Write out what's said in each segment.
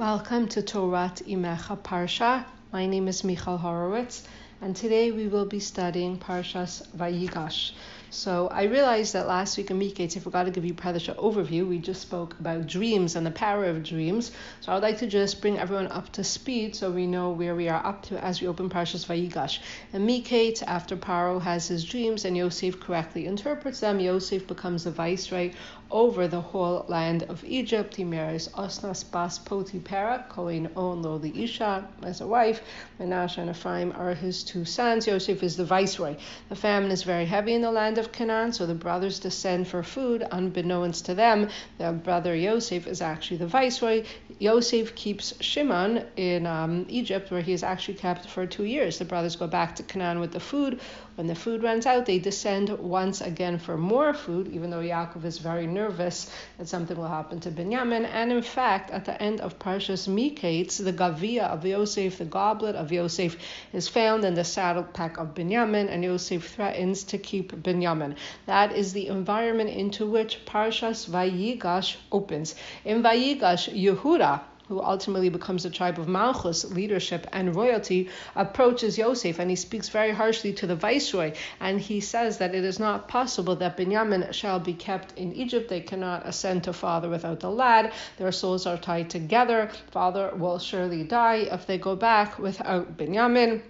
Welcome to Torat Imecha Parsha. My name is Michal Horowitz, and today we will be studying Parshas Vayigash. So I realized that last week in Miketz, I forgot to give you Pradesha overview. We just spoke about dreams and the power of dreams. So I would like to just bring everyone up to speed so we know where we are up to as we open Parshas Vayigash. In Miketz, after Paro has his dreams and Yosef correctly interprets them, Yosef becomes the viceroy over the whole land of Egypt. He marries Osnas Bas Potipera, Kohen On Lo Isha, as a wife. Menashe and Ephraim are his two sons. Yosef is the viceroy. The famine is very heavy in the land of Canaan, so the brothers descend for food. Unbeknownst to them, their brother Yosef is actually the viceroy. Yosef keeps Shimon in um, Egypt, where he is actually kept for two years. The brothers go back to Canaan with the food. When the food runs out, they descend once again for more food, even though Yaakov is very nervous that something will happen to Benjamin. And in fact, at the end of Parshas Miketz, the Gavia of Yosef, the goblet of Yosef, is found in the saddle pack of Benjamin, and Yosef threatens to keep Benjamin. That is the environment into which Parshas Vayigash opens. In Vayigash, Yehuda who ultimately becomes the tribe of Malchus, leadership and royalty, approaches Yosef and he speaks very harshly to the viceroy. And he says that it is not possible that Benjamin shall be kept in Egypt. They cannot ascend to father without the lad. Their souls are tied together. Father will surely die if they go back without Benjamin.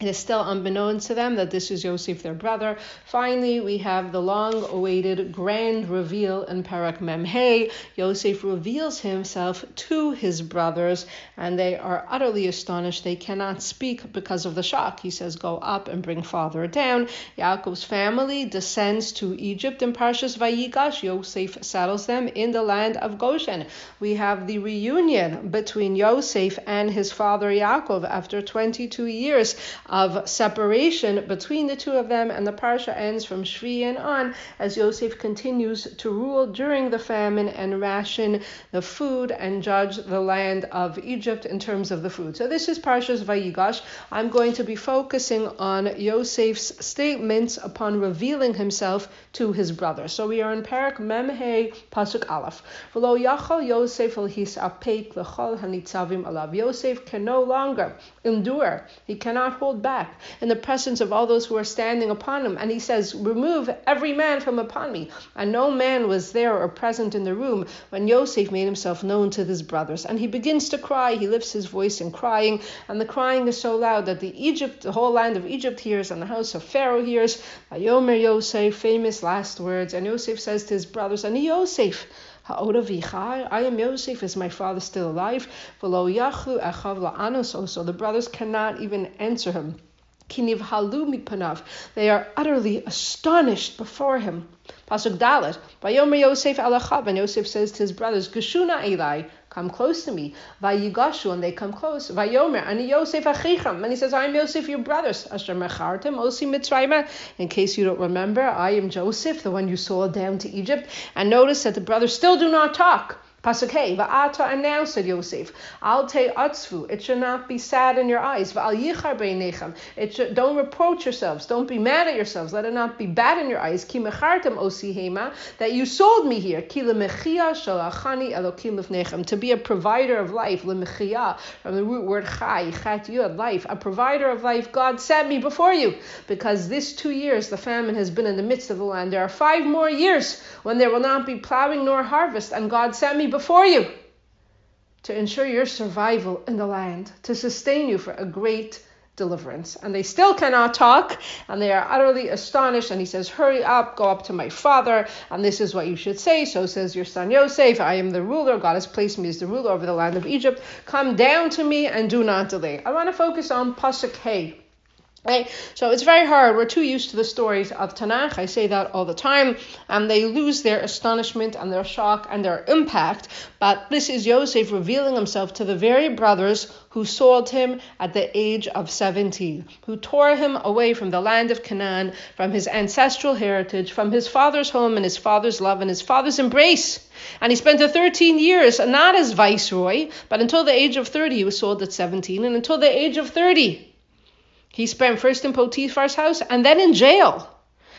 It is still unbeknown to them that this is Yosef, their brother. Finally, we have the long awaited grand reveal in Parak Memhe. Yosef reveals himself to his brothers, and they are utterly astonished. They cannot speak because of the shock. He says, Go up and bring father down. Yaakov's family descends to Egypt in Parshas Vayigash. Yosef settles them in the land of Goshen. We have the reunion between Yosef and his father Yaakov after 22 years of separation between the two of them, and the parsha ends from Shvi and on as Yosef continues to rule during the famine and ration the food and judge the land of Egypt in terms of the food. So this is Parshas Vayigash. I'm going to be focusing on Yosef's statements upon revealing himself to his brother. So we are in Parak Memhe Pasuk Aleph. V'lo yachal Yosef al hisapek l'chol hanitzavim alav. Yosef can no longer endure. He cannot hold back in the presence of all those who are standing upon him. And he says, Remove every man from upon me. And no man was there or present in the room when Yosef made himself known to his brothers. And he begins to cry. He lifts his voice in crying. And the crying is so loud that the Egypt, the whole land of Egypt hears and the house of Pharaoh hears. Vayomer Yosef, famous last words. And Yosef says to his brothers, And Yosef, I am Yosef. Is my father still alive? Anas also, oh, the brothers cannot even answer him. They are utterly astonished before him. Pasuk Dalet. Vayomer Yosef alachab, and Yosef says to his brothers, Geshuna Eli, come close to me. Vayigashu, and they come close. Vayomer, ani Yosef achicham, and he says, I am Yosef, your brothers. Asher mechartem osi mitzrayma. In case you don't remember, I am Joseph, the one you sold down to Egypt. And notice that the brothers still do not talk. Pasuk Hey, Va'ata said Yosef, Al te atzvu, it should not be sad in your eyes. Va'al yichar beinechem, it should, don't reproach yourselves, don't be mad at yourselves, let it not be bad in your eyes. Ki mechartem osihema, that you sold me here. Ki lemechia shalachani elokim lefnechem, to be a provider of life, lemechia, from the root word chai, chat yud, life, a provider of life, God sent me before you. Because this two years the famine has been in the midst of the land. There are five more years when there will not be plowing nor harvest, and God sent me before you to ensure your survival in the land, to sustain you for a great deliverance. And they still cannot talk, and they are utterly astonished. And he says, Hurry up, go up to my father, and this is what you should say. So says your son Yosef, I am the ruler. God has placed me as the ruler over the land of Egypt. Come down to me and do not delay. I want to focus on Pasuk Hey. Right? So it's very hard. We're too used to the stories of Tanakh. I say that all the time. And they lose their astonishment and their shock and their impact. But this is Yosef revealing himself to the very brothers who sold him at the age of 17, who tore him away from the land of Canaan, from his ancestral heritage, from his father's home and his father's love and his father's embrace. And he spent the 13 years not as viceroy, but until the age of 30, he was sold at 17, and until the age of 30, he spent first in Potiphar's house and then in jail.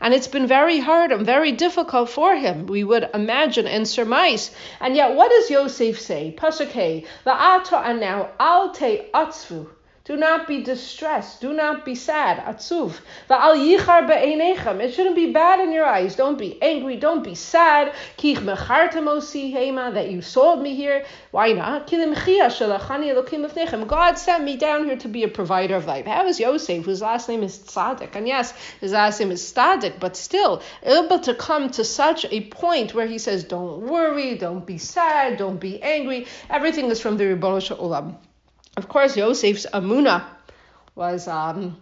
And it's been very hard and very difficult for him, we would imagine and surmise. And yet, what does Yosef say? Pasuk and now, Alte Atzvu. Do not be distressed. Do not be sad. Atzuv. Va'al yichar be'enechem. It shouldn't be bad in your eyes. Don't be angry. Don't be sad. Kich mechartem hema that you sold me here. Why not? Kilim shalachani elokim lefnechem. God sent me down here to be a provider of life. How is Yosef, whose last name is Tzaddik? And yes, his last name is Tzaddik, but still able to come to such a point where he says, "Don't worry. Don't be sad. Don't be angry. Everything is from the Ribono Olam." Of course, Yosef's Amuna was um,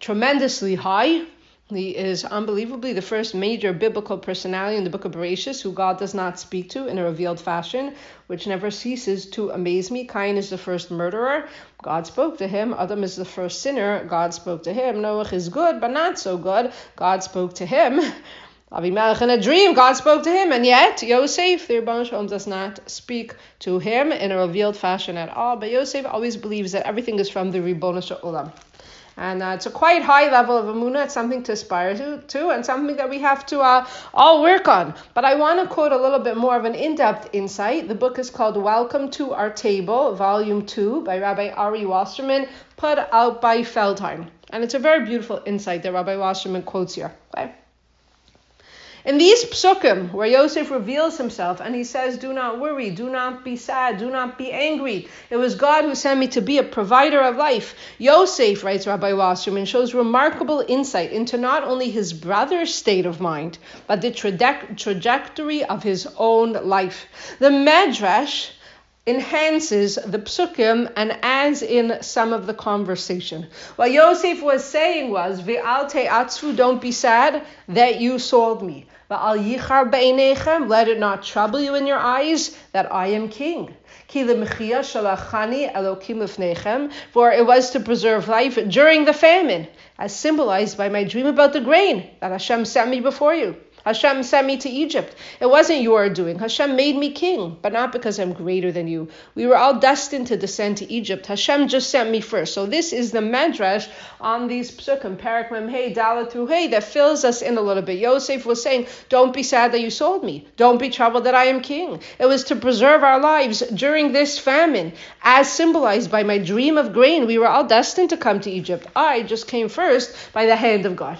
tremendously high. He is unbelievably the first major biblical personality in the book of Bereshit who God does not speak to in a revealed fashion, which never ceases to amaze me. Cain is the first murderer. God spoke to him. Adam is the first sinner. God spoke to him. Noah is good, but not so good. God spoke to him. Avimelech in a dream, God spoke to him, and yet Yosef, the Rebbe Shalom, does not speak to him in a revealed fashion at all. But Yosef always believes that everything is from the Ribono Olam. And uh, it's a quite high level of Amunah. It's something to aspire to, to and something that we have to uh, all work on. But I want to quote a little bit more of an in depth insight. The book is called Welcome to Our Table, Volume 2, by Rabbi Ari Wasserman, put out by Feldheim. And it's a very beautiful insight that Rabbi Wasserman quotes here. Okay? In these psukim, where Yosef reveals himself and he says, Do not worry, do not be sad, do not be angry. It was God who sent me to be a provider of life. Yosef, writes Rabbi Wasserman, shows remarkable insight into not only his brother's state of mind, but the traje- trajectory of his own life. The Medrash enhances the psukim and adds in some of the conversation. What Yosef was saying was, Ve'alte atzvu, don't be sad that you sold me. Va'al yichar be'enechem, let it not trouble you in your eyes that I am king. For it was to preserve life during the famine, as symbolized by my dream about the grain that Hashem sent me before you. Hashem sent me to Egypt. It wasn't your doing. Hashem made me king, but not because I'm greater than you. We were all destined to descend to Egypt. Hashem just sent me first. So this is the medrash on these psukim, mem hey, dalet through hey, that fills us in a little bit. Yosef was saying, don't be sad that you sold me. Don't be troubled that I am king. It was to preserve our lives during this famine, as symbolized by my dream of grain. We were all destined to come to Egypt. I just came first by the hand of God.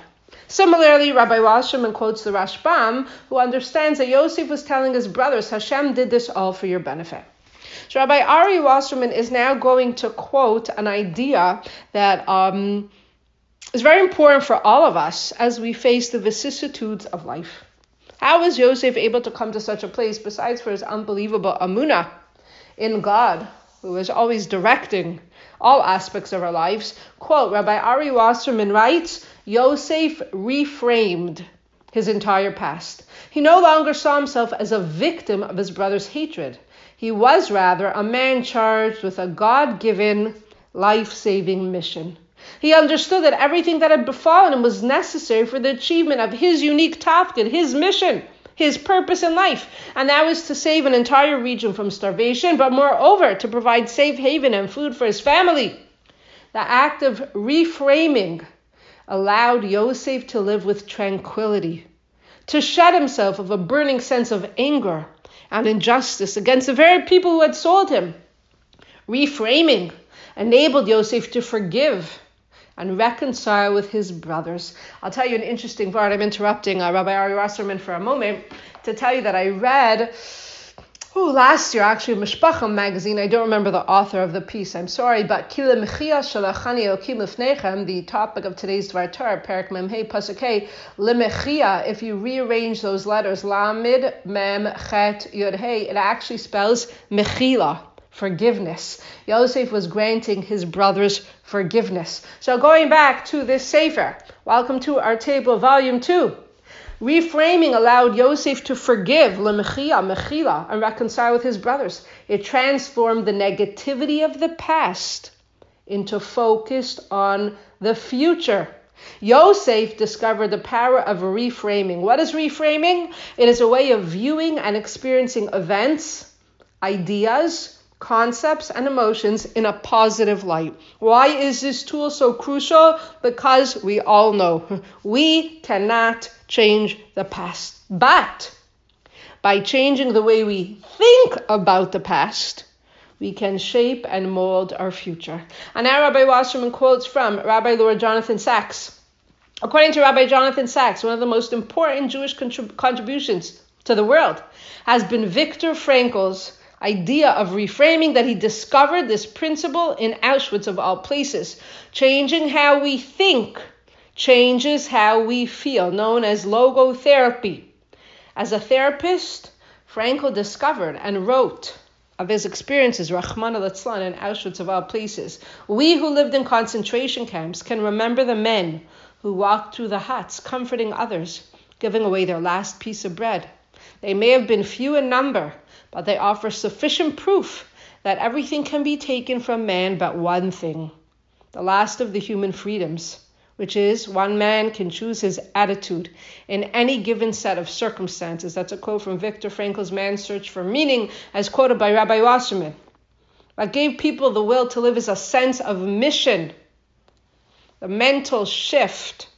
Similarly, Rabbi Wasserman quotes the Rashbam, who understands that Yosef was telling his brothers, Hashem did this all for your benefit. So Rabbi Ari Wasserman is now going to quote an idea that um, is very important for all of us as we face the vicissitudes of life. How was Yosef able to come to such a place besides for his unbelievable amuna in God, who was always directing all aspects of our lives? Quote, Rabbi Ari Wasserman writes, Yosef reframed his entire past. He no longer saw himself as a victim of his brother's hatred. He was rather a man charged with a God given, life saving mission. He understood that everything that had befallen him was necessary for the achievement of his unique tafkid, his mission, his purpose in life, and that was to save an entire region from starvation, but moreover to provide safe haven and food for his family. The act of reframing allowed Yosef to live with tranquility, to shed himself of a burning sense of anger and injustice against the very people who had sold him. Reframing enabled Yosef to forgive and reconcile with his brothers. I'll tell you an interesting part. I'm interrupting uh, Rabbi Ari Wasserman for a moment to tell you that I read oh, last year, actually, Mishpacha magazine, I don't remember the author of the piece, I'm sorry, but Kila Mechia Shalachani Elokim Lefnechem, the topic of today's Dvar Torah, Perak Mem Hey Pasuk Hey, if you rearrange those letters, Lamid Mem Chet Yud Hey, it actually spells Mechila, forgiveness. Yosef was granting his brothers forgiveness. So going back to this Sefer, welcome to our table, volume 2. Reframing allowed Yosef to forgive lemechia, mechila, and reconcile with his brothers. It transformed the negativity of the past into focused on the future. Yosef discovered the power of reframing. What is reframing? It is a way of viewing and experiencing events, ideas, concepts, and emotions in a positive light. Why is this tool so crucial? Because we all know we cannot change the past. But by changing the way we think about the past, we can shape and mold our future. And now Rabbi Wasserman quotes from Rabbi Lord Jonathan Sacks. According to Rabbi Jonathan Sacks, one of the most important Jewish contrib- contributions to the world has been Viktor Frankl's idea of reframing that he discovered this principle in Auschwitz of all places. Changing how we think changes how we feel, known as logotherapy. As a therapist, Frankl discovered and wrote of his experiences, Rahman al in Auschwitz of all places. We who lived in concentration camps can remember the men who walked through the huts, comforting others, giving away their last piece of bread. They may have been few in number, but they offer sufficient proof that everything can be taken from man but one thing the last of the human freedoms, which is one man can choose his attitude in any given set of circumstances. That's a quote from Viktor Frankl's Man's Search for Meaning, as quoted by Rabbi Wasserman. What gave people the will to live is a sense of mission, the mental shift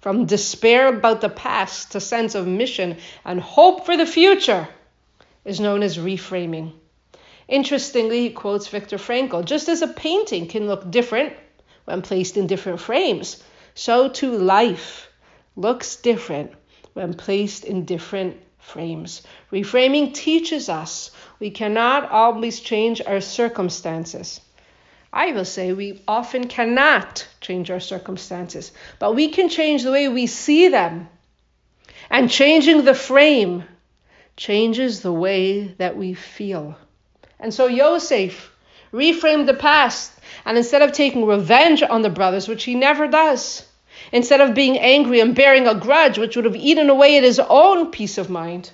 from despair about the past to sense of mission and hope for the future is known as reframing. Interestingly, he quotes Viktor Frankl just as a painting can look different when placed in different frames, so too life looks different when placed in different frames. Reframing teaches us we cannot always change our circumstances. I will say we often cannot change our circumstances, but we can change the way we see them. And changing the frame changes the way that we feel. And so Yosef reframed the past, and instead of taking revenge on the brothers, which he never does, instead of being angry and bearing a grudge, which would have eaten away at his own peace of mind,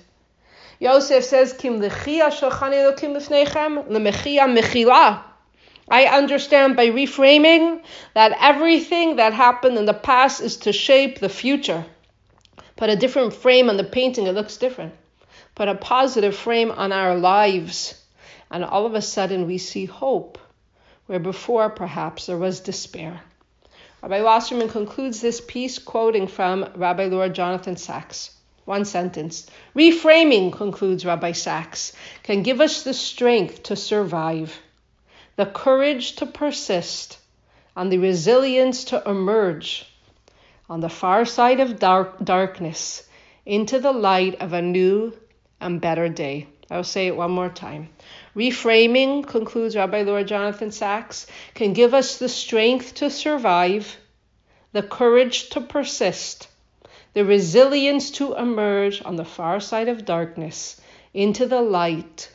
Yosef says, Kim mechila. I understand by reframing that everything that happened in the past is to shape the future. Put a different frame on the painting, it looks different. Put a positive frame on our lives, and all of a sudden we see hope, where before perhaps there was despair. Rabbi Wasserman concludes this piece quoting from Rabbi Lord Jonathan Sacks. One sentence. Reframing, concludes Rabbi Sacks, can give us the strength to survive the courage to persist, and the resilience to emerge on the far side of dark, darkness into the light of a new and better day. I'll say it one more time. Reframing, concludes Rabbi Lord Jonathan Sacks, can give us the strength to survive, the courage to persist, the resilience to emerge on the far side of darkness into the light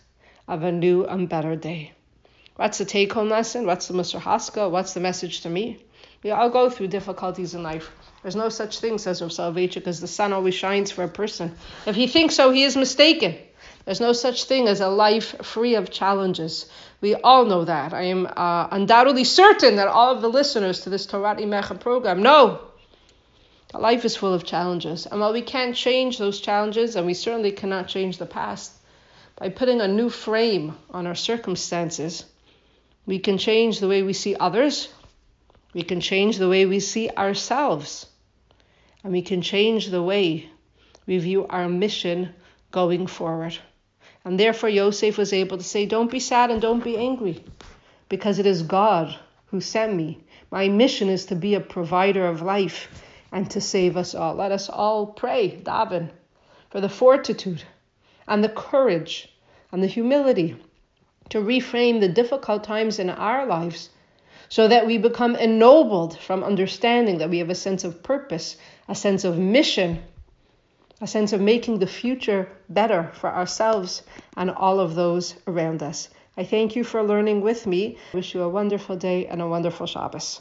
of a new and better day. What's the take home lesson? What's the mussar haskel? What's the message to me? We all go through difficulties in life. There's no such thing, says Rav Soloveitchik, as the sun always shines for a person. If he thinks so, he is mistaken. There's no such thing as a life free of challenges. We all know that. I am uh, undoubtedly certain that all of the listeners to this Torat Imecha program know that life is full of challenges. And while we can't change those challenges, and we certainly cannot change the past, by putting a new frame on our circumstances, we can change the way we see others. We can change the way we see ourselves. And we can change the way we view our mission going forward. And therefore, Yosef was able to say, Don't be sad and don't be angry, because it is God who sent me. My mission is to be a provider of life and to save us all. Let us all pray, daven, for the fortitude and the courage and the humility to reframe the difficult times in our lives so that we become ennobled from understanding that we have a sense of purpose, a sense of mission, a sense of making the future better for ourselves and all of those around us. I thank you for learning with me. I wish you a wonderful day and a wonderful Shabbos.